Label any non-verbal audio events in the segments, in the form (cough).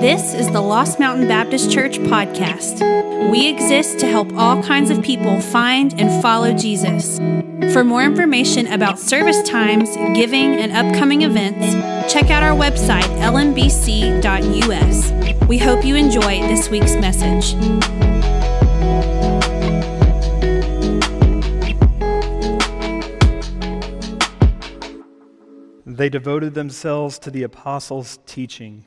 This is the Lost Mountain Baptist Church podcast. We exist to help all kinds of people find and follow Jesus. For more information about service times, giving, and upcoming events, check out our website, lmbc.us. We hope you enjoy this week's message. They devoted themselves to the apostles' teaching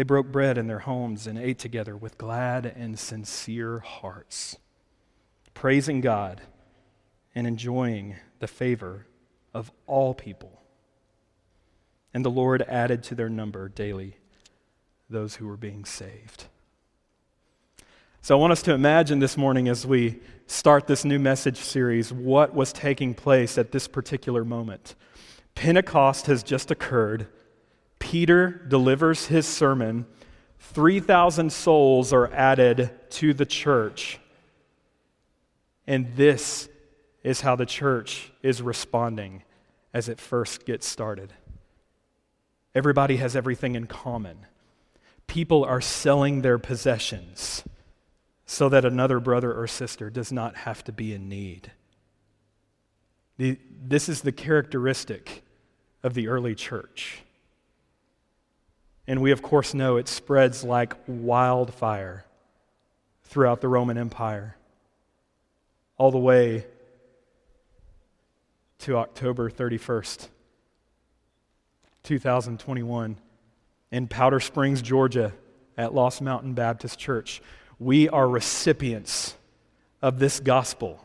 They broke bread in their homes and ate together with glad and sincere hearts, praising God and enjoying the favor of all people. And the Lord added to their number daily those who were being saved. So I want us to imagine this morning as we start this new message series what was taking place at this particular moment. Pentecost has just occurred. Peter delivers his sermon. 3,000 souls are added to the church. And this is how the church is responding as it first gets started. Everybody has everything in common. People are selling their possessions so that another brother or sister does not have to be in need. this is the characteristic of the early church. And we, of course, know it spreads like wildfire throughout the Roman Empire, all the way to October 31st, 2021, in Powder Springs, Georgia, at Lost Mountain Baptist Church. We are recipients of this gospel.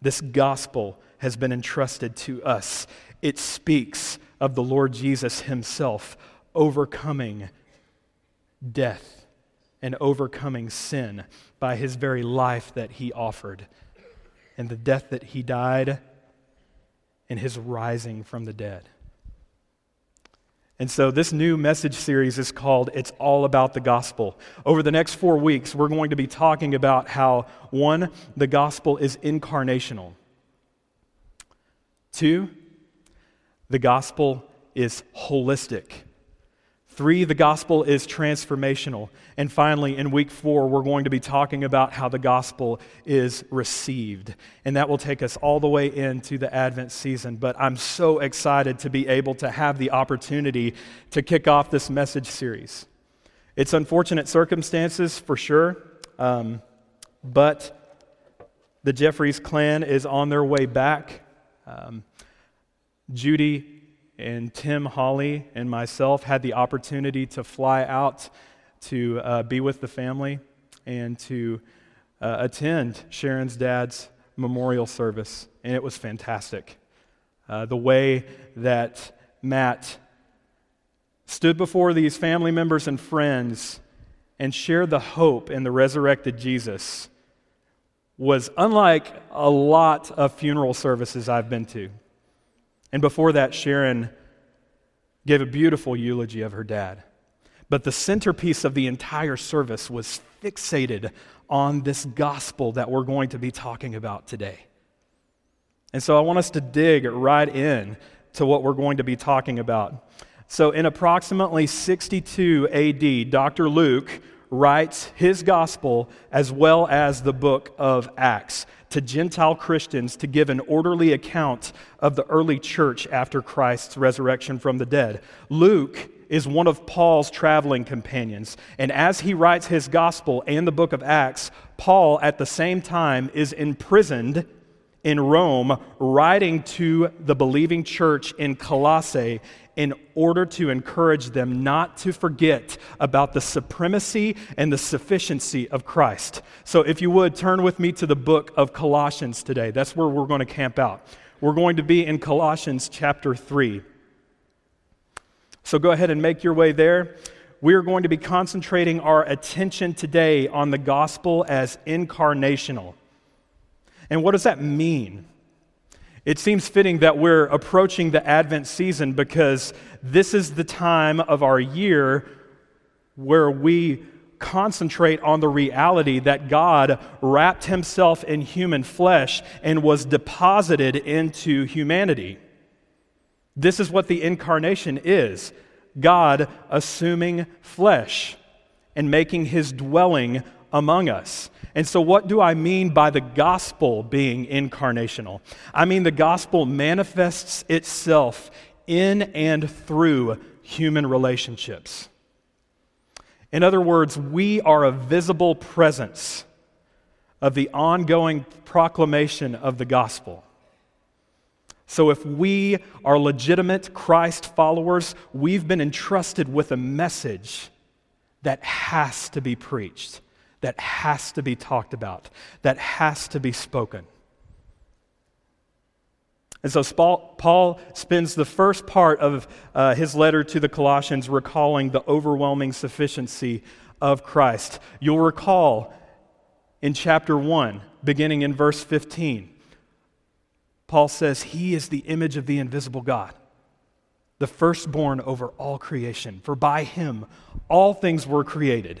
This gospel has been entrusted to us. It speaks of the Lord Jesus himself overcoming death and overcoming sin by his very life that he offered and the death that he died and his rising from the dead. And so, this new message series is called It's All About the Gospel. Over the next four weeks, we're going to be talking about how, one, the gospel is incarnational, two, the gospel is holistic. Three, the gospel is transformational. And finally, in week four, we're going to be talking about how the gospel is received. And that will take us all the way into the Advent season. But I'm so excited to be able to have the opportunity to kick off this message series. It's unfortunate circumstances for sure, um, but the Jeffries clan is on their way back. Um, Judy and Tim Holly and myself had the opportunity to fly out to uh, be with the family and to uh, attend Sharon's dad's memorial service, and it was fantastic. Uh, the way that Matt stood before these family members and friends and shared the hope in the resurrected Jesus was unlike a lot of funeral services I've been to. And before that, Sharon gave a beautiful eulogy of her dad. But the centerpiece of the entire service was fixated on this gospel that we're going to be talking about today. And so I want us to dig right in to what we're going to be talking about. So, in approximately 62 AD, Dr. Luke writes his gospel as well as the book of Acts to Gentile Christians to give an orderly account of the early church after Christ's resurrection from the dead. Luke is one of Paul's traveling companions. And as he writes his gospel and the book of Acts, Paul at the same time is imprisoned in Rome, writing to the believing church in Colossae in order to encourage them not to forget about the supremacy and the sufficiency of Christ. So, if you would, turn with me to the book of Colossians today. That's where we're going to camp out. We're going to be in Colossians chapter 3. So, go ahead and make your way there. we are going to be concentrating our attention today on the gospel as incarnational. And what does that mean? It seems fitting that we're approaching the Advent season because this is the time of our year where we concentrate on the reality that God wrapped himself in human flesh and was deposited into humanity. This is what the incarnation is God assuming flesh and making his dwelling among us. And so, what do I mean by the gospel being incarnational? I mean, the gospel manifests itself in and through human relationships. In other words, we are a visible presence of the ongoing proclamation of the gospel. So, if we are legitimate Christ followers, we've been entrusted with a message that has to be preached, that has to be talked about, that has to be spoken. And so Paul spends the first part of uh, his letter to the Colossians recalling the overwhelming sufficiency of Christ. You'll recall in chapter 1, beginning in verse 15, Paul says, He is the image of the invisible God, the firstborn over all creation. For by him all things were created,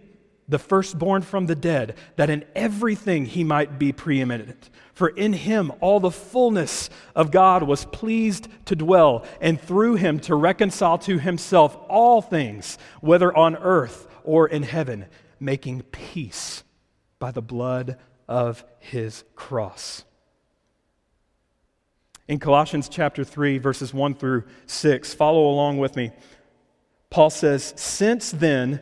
the firstborn from the dead, that in everything he might be preeminent. For in him all the fullness of God was pleased to dwell, and through him to reconcile to himself all things, whether on earth or in heaven, making peace by the blood of his cross. In Colossians chapter 3, verses 1 through 6, follow along with me. Paul says, Since then,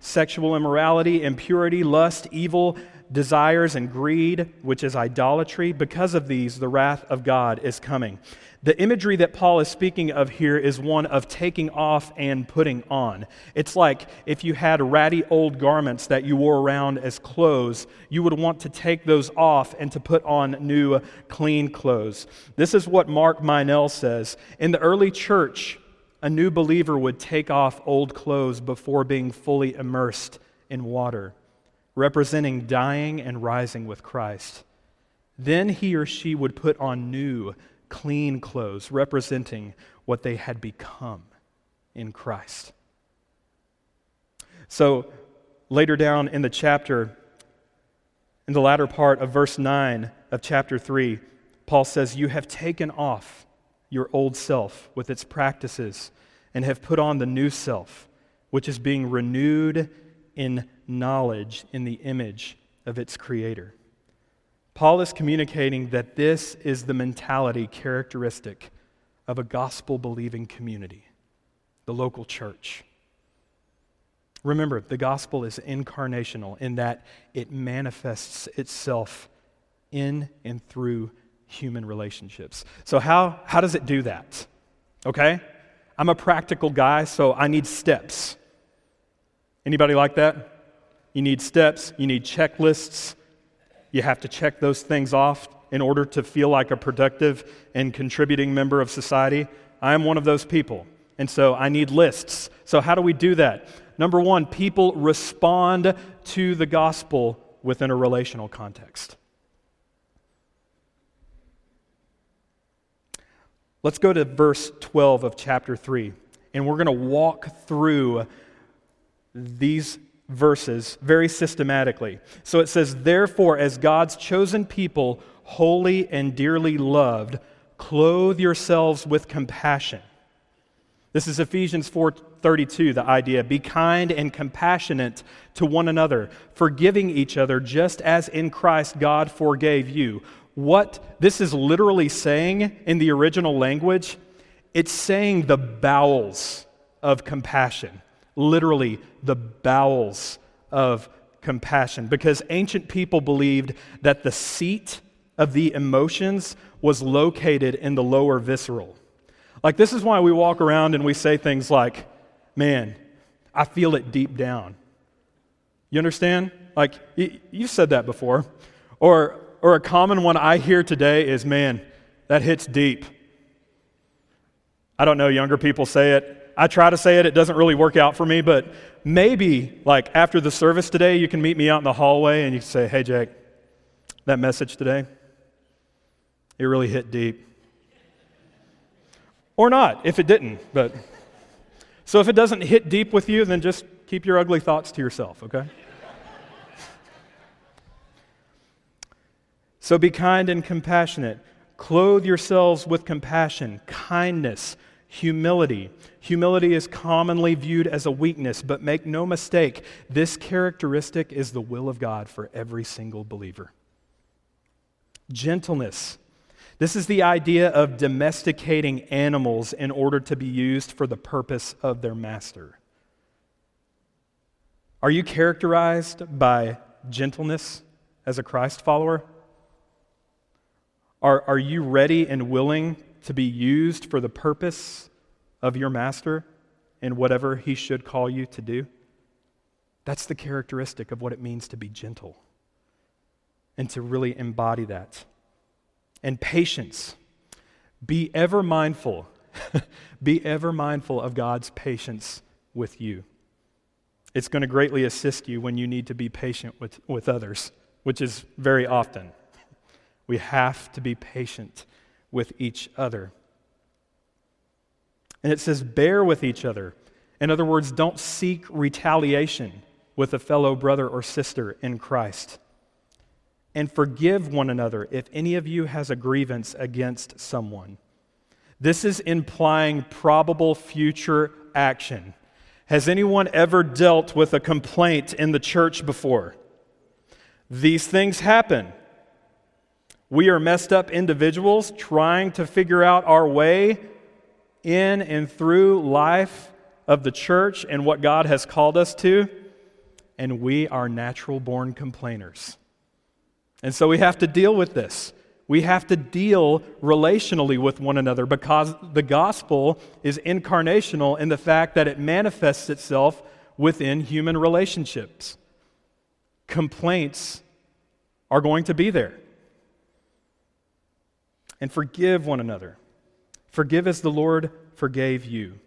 sexual immorality, impurity, lust, evil desires, and greed, which is idolatry. Because of these, the wrath of God is coming. The imagery that Paul is speaking of here is one of taking off and putting on. It's like if you had ratty old garments that you wore around as clothes, you would want to take those off and to put on new, clean clothes. This is what Mark Meynell says. In the early church, a new believer would take off old clothes before being fully immersed in water, representing dying and rising with Christ. Then he or she would put on new, clean clothes, representing what they had become in Christ. So, later down in the chapter, in the latter part of verse 9 of chapter 3, Paul says, You have taken off your old self with its practices and have put on the new self, which is being renewed in knowledge in the image of its creator. Paul is communicating that this is the mentality characteristic of a gospel believing community, the local church. Remember, the gospel is incarnational in that it manifests itself in and through human relationships. So, how, how does it do that? Okay? I'm a practical guy, so I need steps. Anybody like that? You need steps, you need checklists. You have to check those things off in order to feel like a productive and contributing member of society. I am one of those people. And so I need lists. So, how do we do that? Number one, people respond to the gospel within a relational context. Let's go to verse 12 of chapter 3, and we're going to walk through these verses very systematically. So it says, Therefore, as God's chosen people, holy and dearly loved, clothe yourselves with compassion, This is Ephesians 4:32, the idea, be kind and compassionate to one another, forgiving each other just as in Christ God forgave you. What this is literally saying in the original language, it's saying the bowels of compassion. Literally, the bowels of compassion because ancient people believed that the seat of the emotions was located in the lower visceral. Like, this is why we walk around and we say things like, man, I feel it deep down. You understand? Like, you've said that before. Or, or a common one I hear today is, man, that hits deep. I don't know, younger people say it. I try to say it, it doesn't really work out for me, but maybe, like, after the service today, you can meet me out in the hallway and you can say, hey, Jake, that message today, it really hit deep. Or not, if it didn't. But so if it doesn't hit deep with you, then just keep your ugly thoughts to yourself, okay? So be kind and compassionate. Clothe yourselves with compassion, kindness, humility. Humility is commonly viewed as a weakness, but make no mistake, this characteristic is the will of God for every single believer. Gentleness this is the idea of domesticating animals in order to be used for the purpose of their master. Are you characterized by gentleness as a Christ follower? Are, are you ready and willing to be used for the purpose of your master in whatever he should call you to do? That's the characteristic of what it means to be gentle and to really embody that and patience. Be ever mindful, (laughs) be ever mindful of God's patience with you. It's going to greatly assist you when you need to be patient with, with others, which is very often. We have to be patient with each other. And it says, bear with each other. In other words, don't seek retaliation with a fellow brother or sister in Christ and forgive one another if any of you has a grievance against someone. This is implying probable future action. Has anyone ever dealt with a complaint in the church before? These things happen. We are messed up individuals trying to figure out our way in and through life of the church and what God has called us to, and we are natural born complainers. And so we have to deal with this. We have to deal relationally with one another because the gospel is incarnational in the fact that it manifests itself within human relationships. Complaints are going to be there. And forgive one another. Forgive as the Lord forgave you.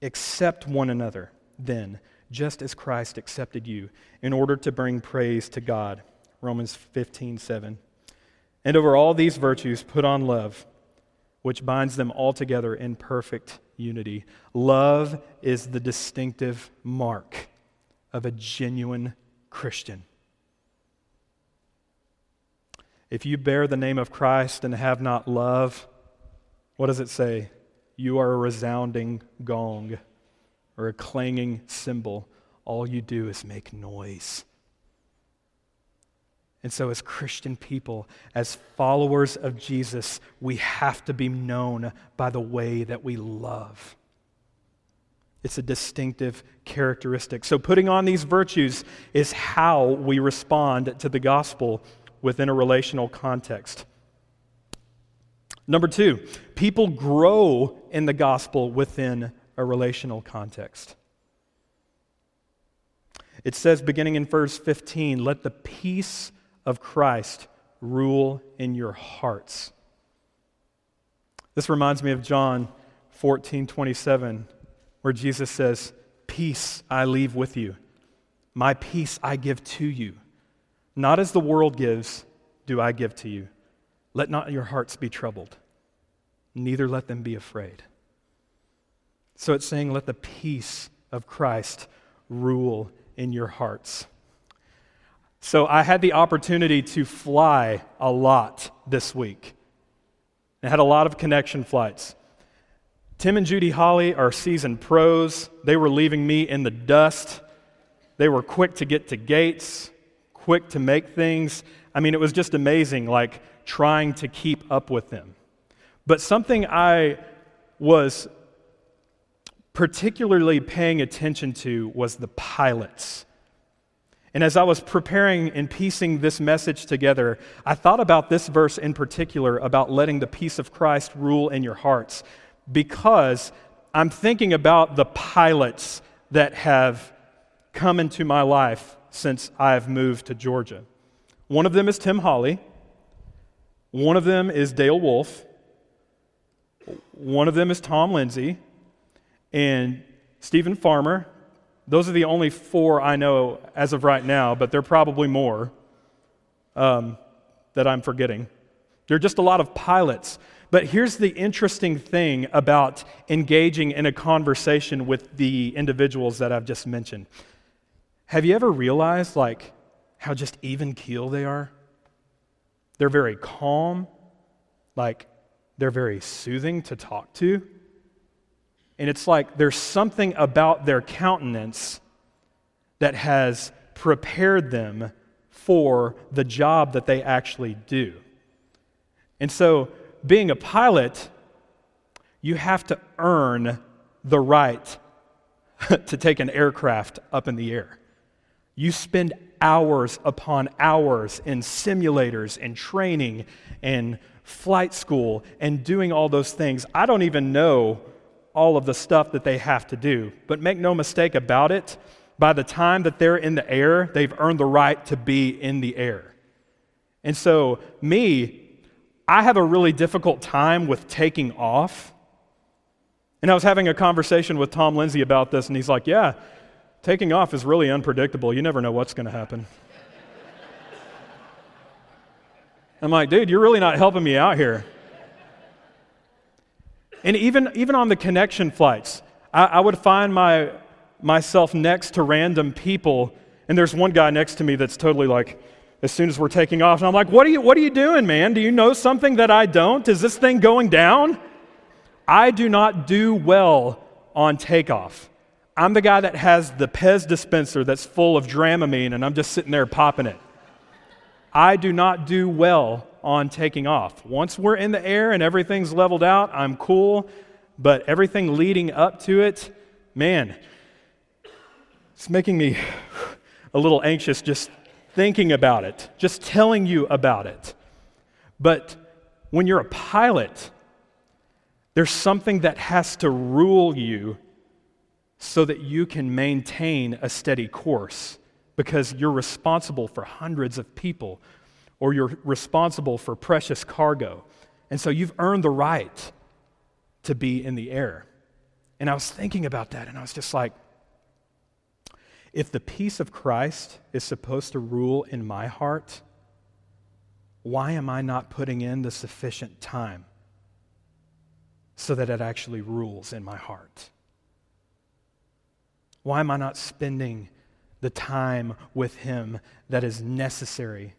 Accept one another, then, just as Christ accepted you, in order to bring praise to God. Romans 15, 7. And over all these virtues, put on love, which binds them all together in perfect unity. Love is the distinctive mark of a genuine Christian. If you bear the name of Christ and have not love, what does it say? You are a resounding gong or a clanging cymbal. All you do is make noise. And so, as Christian people, as followers of Jesus, we have to be known by the way that we love. It's a distinctive characteristic. So, putting on these virtues is how we respond to the gospel within a relational context. Number two, people grow in the gospel within a relational context. It says, beginning in verse 15, let the peace of Christ rule in your hearts. This reminds me of John 14 27, where Jesus says, Peace I leave with you, my peace I give to you. Not as the world gives, do I give to you. Let not your hearts be troubled, neither let them be afraid. So it's saying, let the peace of Christ rule in your hearts. So I had the opportunity to fly a lot this week. I had a lot of connection flights. Tim and Judy Holly are seasoned pros. They were leaving me in the dust. They were quick to get to gates, quick to make things. I mean, it was just amazing, like trying to keep up with them. But something I was particularly paying attention to was the pilots. And as I was preparing and piecing this message together, I thought about this verse in particular about letting the peace of Christ rule in your hearts because I'm thinking about the pilots that have come into my life since I've moved to Georgia. One of them is Tim Holly, one of them is Dale Wolf, one of them is Tom Lindsay, and Stephen Farmer, those are the only four I know as of right now, but there are probably more um, that I'm forgetting. There are just a lot of pilots. But here's the interesting thing about engaging in a conversation with the individuals that I've just mentioned. Have you ever realized, like, how just even keel they are? They're very calm, like, they're very soothing to talk to. And it's like there's something about their countenance that has prepared them for the job that they actually do. And so, being a pilot, you have to earn the right (laughs) to take an aircraft up in the air. You spend hours upon hours in simulators and training and flight school and doing all those things. I don't even know all of the stuff that they have to do. But make no mistake about it, by the time that they're in the air, they've earned the right to be in the air. And so, me, I have a really difficult time with taking off. And I was having a conversation with Tom Lindsay about this, and he's like, Yeah, taking off is really unpredictable. You never know what's going to happen. I'm like, dude, you're really not helping me out here. And even, even on the connection flights, I, I would find my, myself next to random people, and there's one guy next to me that's totally like, as soon as we're taking off, and I'm like, what are you, what are you doing, man? Do you know something that I don't? Is this thing going down? I do not do well on takeoff. I'm the guy that has the Pez dispenser that's full of Dramamine, and I'm just sitting there popping it. I do not do well on taking off. Once we're in the air and everything's leveled out, I'm cool. But everything leading up to it, man, it's making me a little anxious just thinking about it, just telling you about it. But when you're a pilot, there's something that has to rule you so that you can maintain a steady course because you're responsible for hundreds of people or you're responsible for precious cargo. And so you've earned the right to be in the air. And I was thinking about that, and I was just like, if the peace of Christ is supposed to rule in my heart, why am I not putting in the sufficient time so that it actually rules in my heart? Why am I not spending the time with Him that is necessary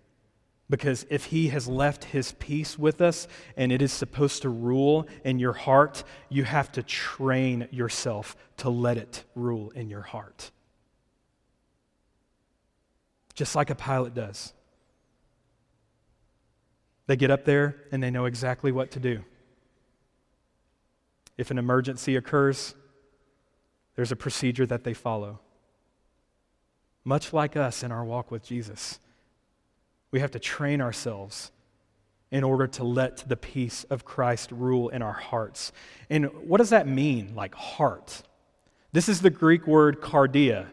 because if he has left his peace with us and it is supposed to rule in your heart, you have to train yourself to let it rule in your heart. Just like a pilot does. They get up there and they know exactly what to do. If an emergency occurs, there's a procedure that they follow. Much like us in our walk with Jesus. We have to train ourselves in order to let the peace of Christ rule in our hearts. And what does that mean, like heart? This is the Greek word cardia.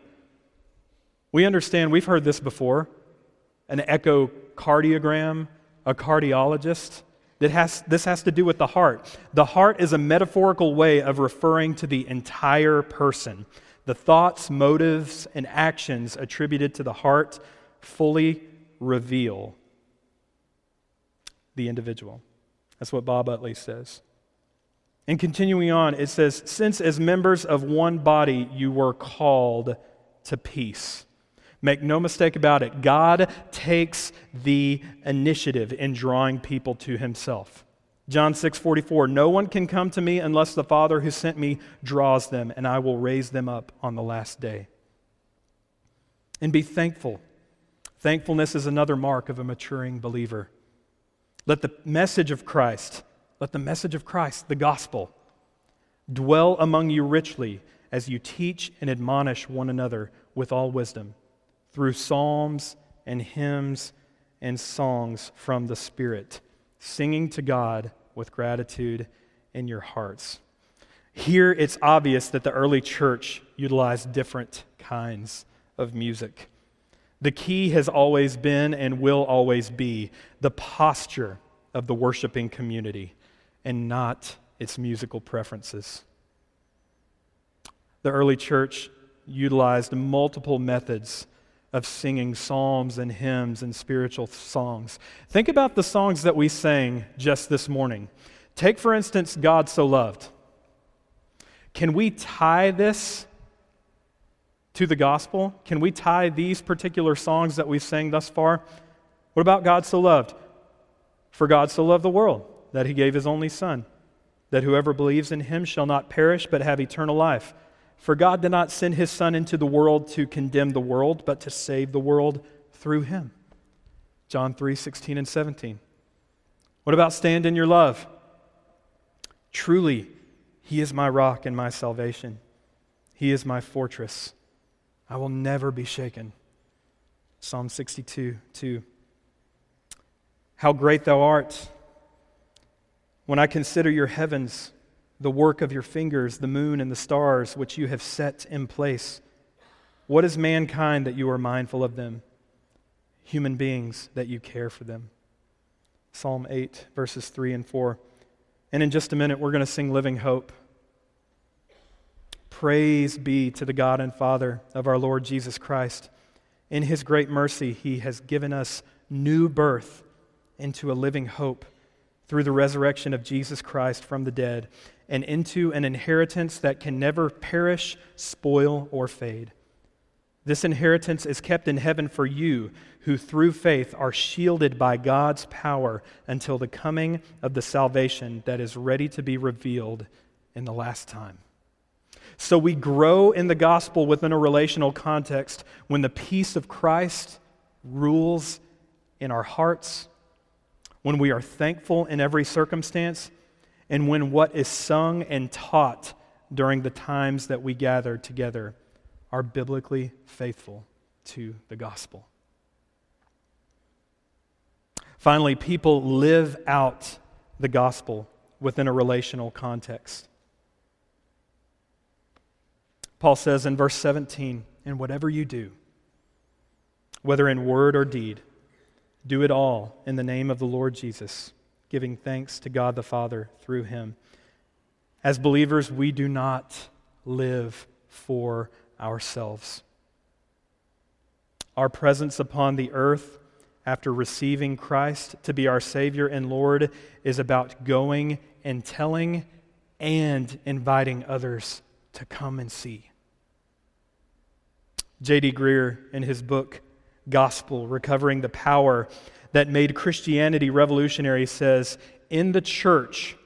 We understand, we've heard this before an echocardiogram, a cardiologist. That has, this has to do with the heart. The heart is a metaphorical way of referring to the entire person. The thoughts, motives, and actions attributed to the heart fully reveal the individual. That's what Bob Utley says. And continuing on, it says, Since as members of one body you were called to peace. Make no mistake about it, God takes the initiative in drawing people to himself. John 6 44, no one can come to me unless the Father who sent me draws them, and I will raise them up on the last day. And be thankful. Thankfulness is another mark of a maturing believer. Let the message of Christ, let the message of Christ, the gospel, dwell among you richly as you teach and admonish one another with all wisdom through psalms and hymns and songs from the Spirit, singing to God with gratitude in your hearts. Here, it's obvious that the early church utilized different kinds of music. The key has always been and will always be the posture of the worshiping community and not its musical preferences. The early church utilized multiple methods of singing psalms and hymns and spiritual songs. Think about the songs that we sang just this morning. Take, for instance, God So Loved. Can we tie this to the gospel? Can we tie these particular songs that we've sang thus far? What about God So Loved? For God so loved the world that he gave his only Son, that whoever believes in him shall not perish but have eternal life. For God did not send his Son into the world to condemn the world, but to save the world through him. John 3 16 and 17. What about stand in your love? Truly, he is my rock and my salvation. He is my fortress. I will never be shaken. Psalm 62 2. How great thou art! When I consider your heavens, the work of your fingers, the moon and the stars, which you have set in place. What is mankind that you are mindful of them? Human beings that you care for them. Psalm 8, verses 3 and 4. And in just a minute, we're going to sing Living Hope. Praise be to the God and Father of our Lord Jesus Christ. In his great mercy, he has given us new birth into a living hope through the resurrection of Jesus Christ from the dead and into an inheritance that can never perish, spoil, or fade. This inheritance is kept in heaven for you, who through faith are shielded by God's power until the coming of the salvation that is ready to be revealed in the last time. So we grow in the gospel within a relational context when the peace of Christ rules in our hearts, when we are thankful in every circumstance, and when what is sung and taught during the times that we gather together are biblically faithful to the gospel. Finally, people live out the gospel within a relational context. Paul says in verse 17, and whatever you do, whether in word or deed, do it all in the name of the Lord Jesus giving thanks to God the Father through him. As believers, we do not live for ourselves. Our presence upon the earth after receiving Christ to be our Savior and Lord is about going and telling and inviting others to come and see. J.D. Greear, in his book Gospel, Recovering the Power that made Christianity revolutionary says, In the church,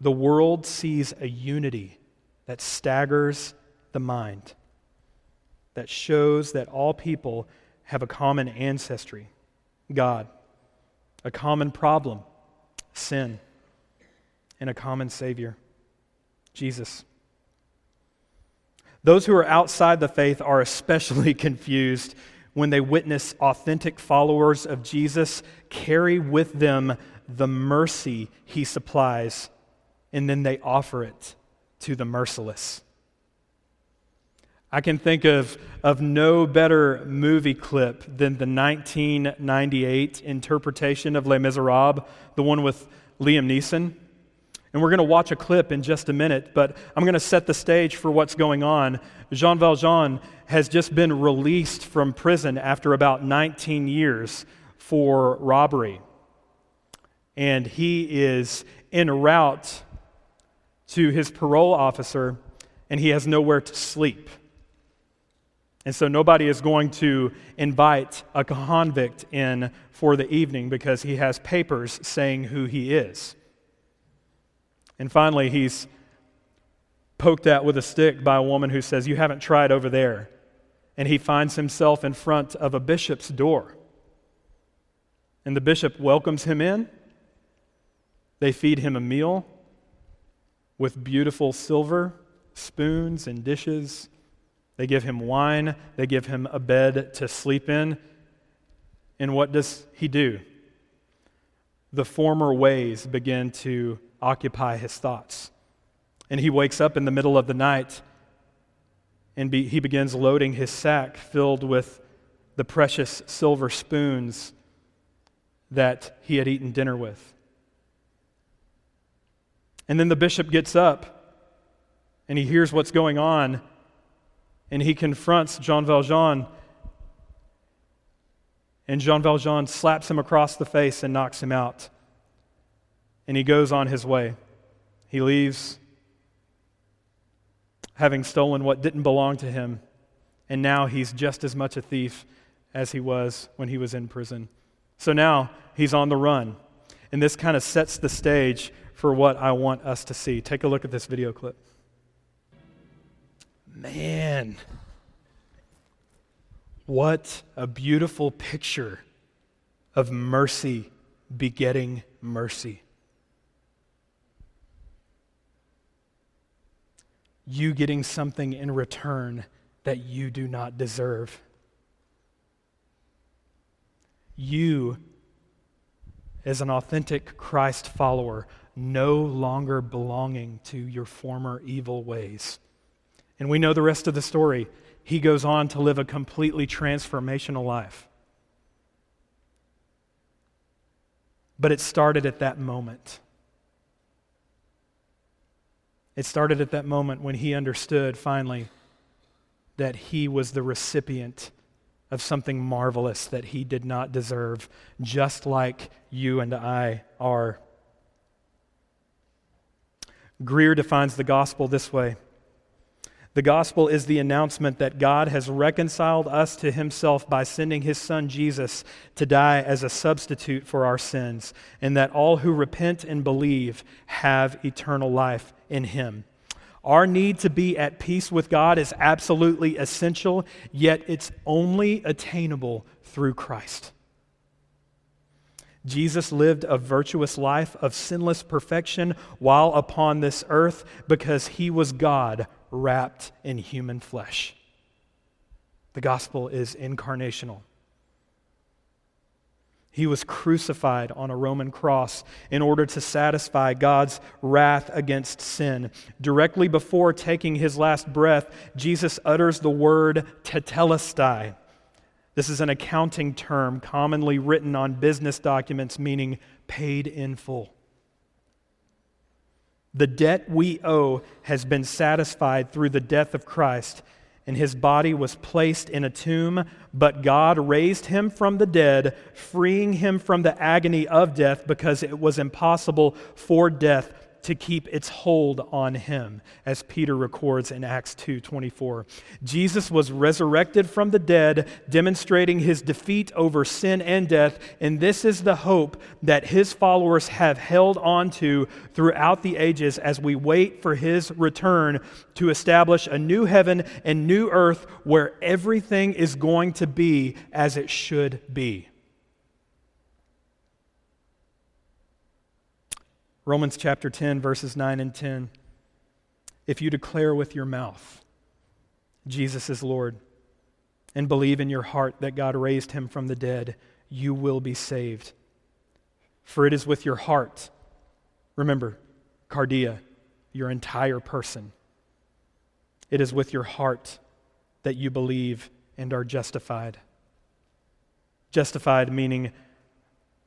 the world sees a unity that staggers the mind, that shows that all people have a common ancestry, God, a common problem, sin, and a common Savior, Jesus. Those who are outside the faith are especially (laughs) confused when they witness authentic followers of Jesus, carry with them the mercy he supplies, and then they offer it to the merciless. I can think of, of no better movie clip than the 1998 interpretation of Les Miserables, the one with Liam Neeson. And we're going to watch a clip in just a minute, but I'm going to set the stage for what's going on. Jean Valjean has just been released from prison after about 19 years for robbery. And he is en route to his parole officer, and he has nowhere to sleep. And so nobody is going to invite a convict in for the evening because he has papers saying who he is. And finally, he's poked at with a stick by a woman who says, You haven't tried over there. And he finds himself in front of a bishop's door. And the bishop welcomes him in. They feed him a meal with beautiful silver spoons and dishes. They give him wine. They give him a bed to sleep in. And what does he do? The former ways begin to occupy his thoughts. And he wakes up in the middle of the night and be, he begins loading his sack filled with the precious silver spoons that he had eaten dinner with. And then the bishop gets up and he hears what's going on and he confronts Jean Valjean. And Jean Valjean slaps him across the face and knocks him out. And he goes on his way. He leaves having stolen what didn't belong to him. And now he's just as much a thief as he was when he was in prison. So now he's on the run. And this kind of sets the stage for what I want us to see. Take a look at this video clip. Man, what a beautiful picture of mercy begetting mercy. You getting something in return that you do not deserve. You, as an authentic Christ follower, no longer belonging to your former evil ways. And we know the rest of the story. He goes on to live a completely transformational life. But it started at that moment. It started at that moment when he understood finally that he was the recipient of something marvelous that he did not deserve, just like you and I are. Greear defines the gospel this way The gospel is the announcement that God has reconciled us to himself by sending his son Jesus to die as a substitute for our sins, and that all who repent and believe have eternal life in him. Our need to be at peace with God is absolutely essential, yet it's only attainable through Christ. Jesus lived a virtuous life of sinless perfection while upon this earth because he was God wrapped in human flesh. The gospel is incarnational. He was crucified on a Roman cross in order to satisfy God's wrath against sin. Directly before taking his last breath, Jesus utters the word tetelestai, this is an accounting term commonly written on business documents meaning paid in full. The debt we owe has been satisfied through the death of Christ, and his body was placed in a tomb, but God raised him from the dead, freeing him from the agony of death because it was impossible for death to keep its hold on him, as Peter records in Acts 2:24. Jesus was resurrected from the dead, demonstrating his defeat over sin and death, and this is the hope that his followers have held on to throughout the ages as we wait for his return to establish a new heaven and new earth where everything is going to be as it should be. Romans chapter 10, verses 9 and 10. If you declare with your mouth, Jesus is Lord, and believe in your heart that God raised him from the dead, you will be saved. For it is with your heart, remember, cardia, your entire person. It is with your heart that you believe and are justified. Justified meaning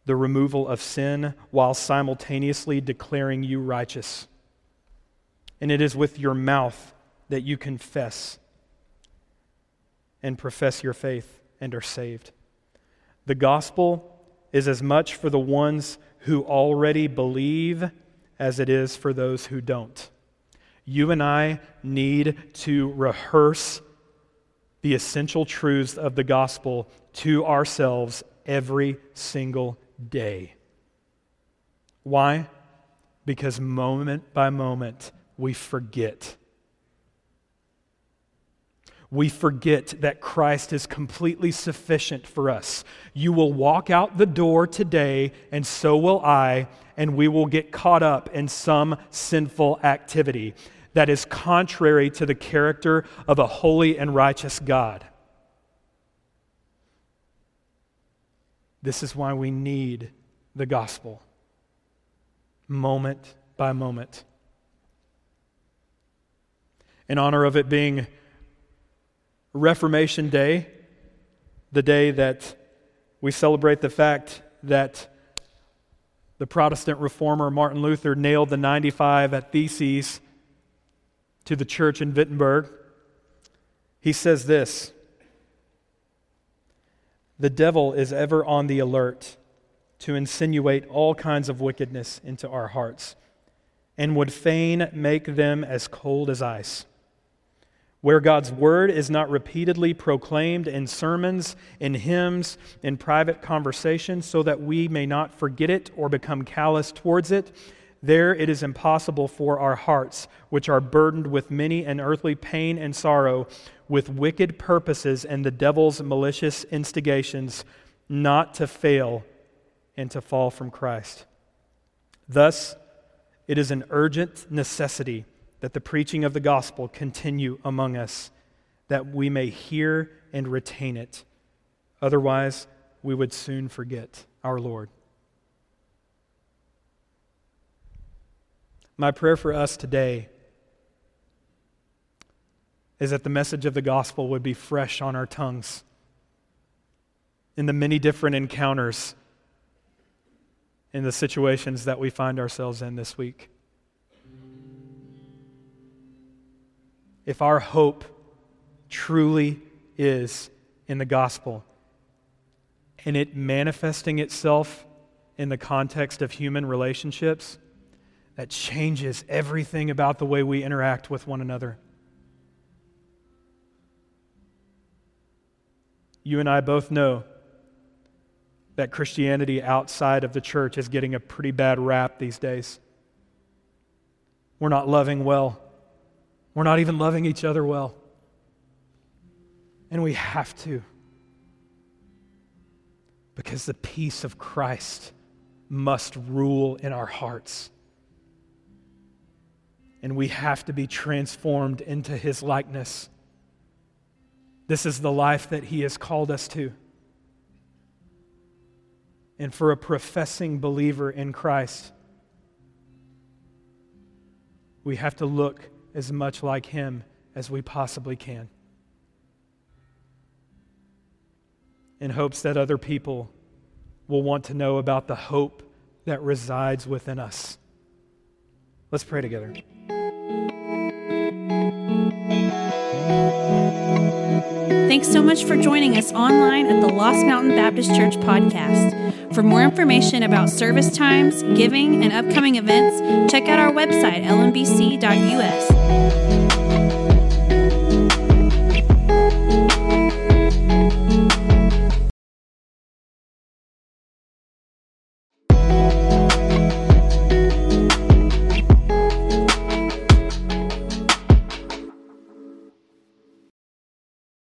the removal of sin while simultaneously declaring you righteous. And it is with your mouth that you confess and profess your faith and are saved. The gospel is as much for the ones who already believe as it is for those who don't. You and I need to rehearse the essential truths of the gospel to ourselves every single day. Why? because moment by moment we forget. We forget that Christ is completely sufficient for us. You will walk out the door today, and so will I, and we will get caught up in some sinful activity that is contrary to the character of a holy and righteous God. This is why we need the gospel moment by moment. In honor of it being Reformation Day, the day that we celebrate the fact that the Protestant reformer Martin Luther nailed the 95 Theses to the church in Wittenberg, he says this The devil is ever on the alert to insinuate all kinds of wickedness into our hearts, and would fain make them as cold as ice. Where God's word is not repeatedly proclaimed in sermons, in hymns, in private conversation, so that we may not forget it or become callous towards it, there it is impossible for our hearts, which are burdened with many an earthly pain and sorrow, with wicked purposes and the devil's malicious instigations, not to fail and to fall from Christ. Thus, it is an urgent necessity that the preaching of the gospel continue among us, that we may hear and retain it. Otherwise, we would soon forget our Lord. My prayer for us today is that the message of the gospel would be fresh on our tongues in the many different encounters in the situations that we find ourselves in this week. If our hope truly is in the gospel and it manifesting itself in the context of human relationships, that changes everything about the way we interact with one another. You and I both know that Christianity outside of the church is getting a pretty bad rap these days. We're not loving well. We're not even loving each other well. And we have to. Because the peace of Christ must rule in our hearts. And we have to be transformed into his likeness. This is the life that he has called us to and for a professing believer in Christ. We have to look as much like Him as we possibly can in hopes that other people will want to know about the hope that resides within us. Let's pray together. Thanks so much for joining us online at the Lost Mountain Baptist Church podcast. For more information about service times, giving, and upcoming events, check out our website, lmbc.us.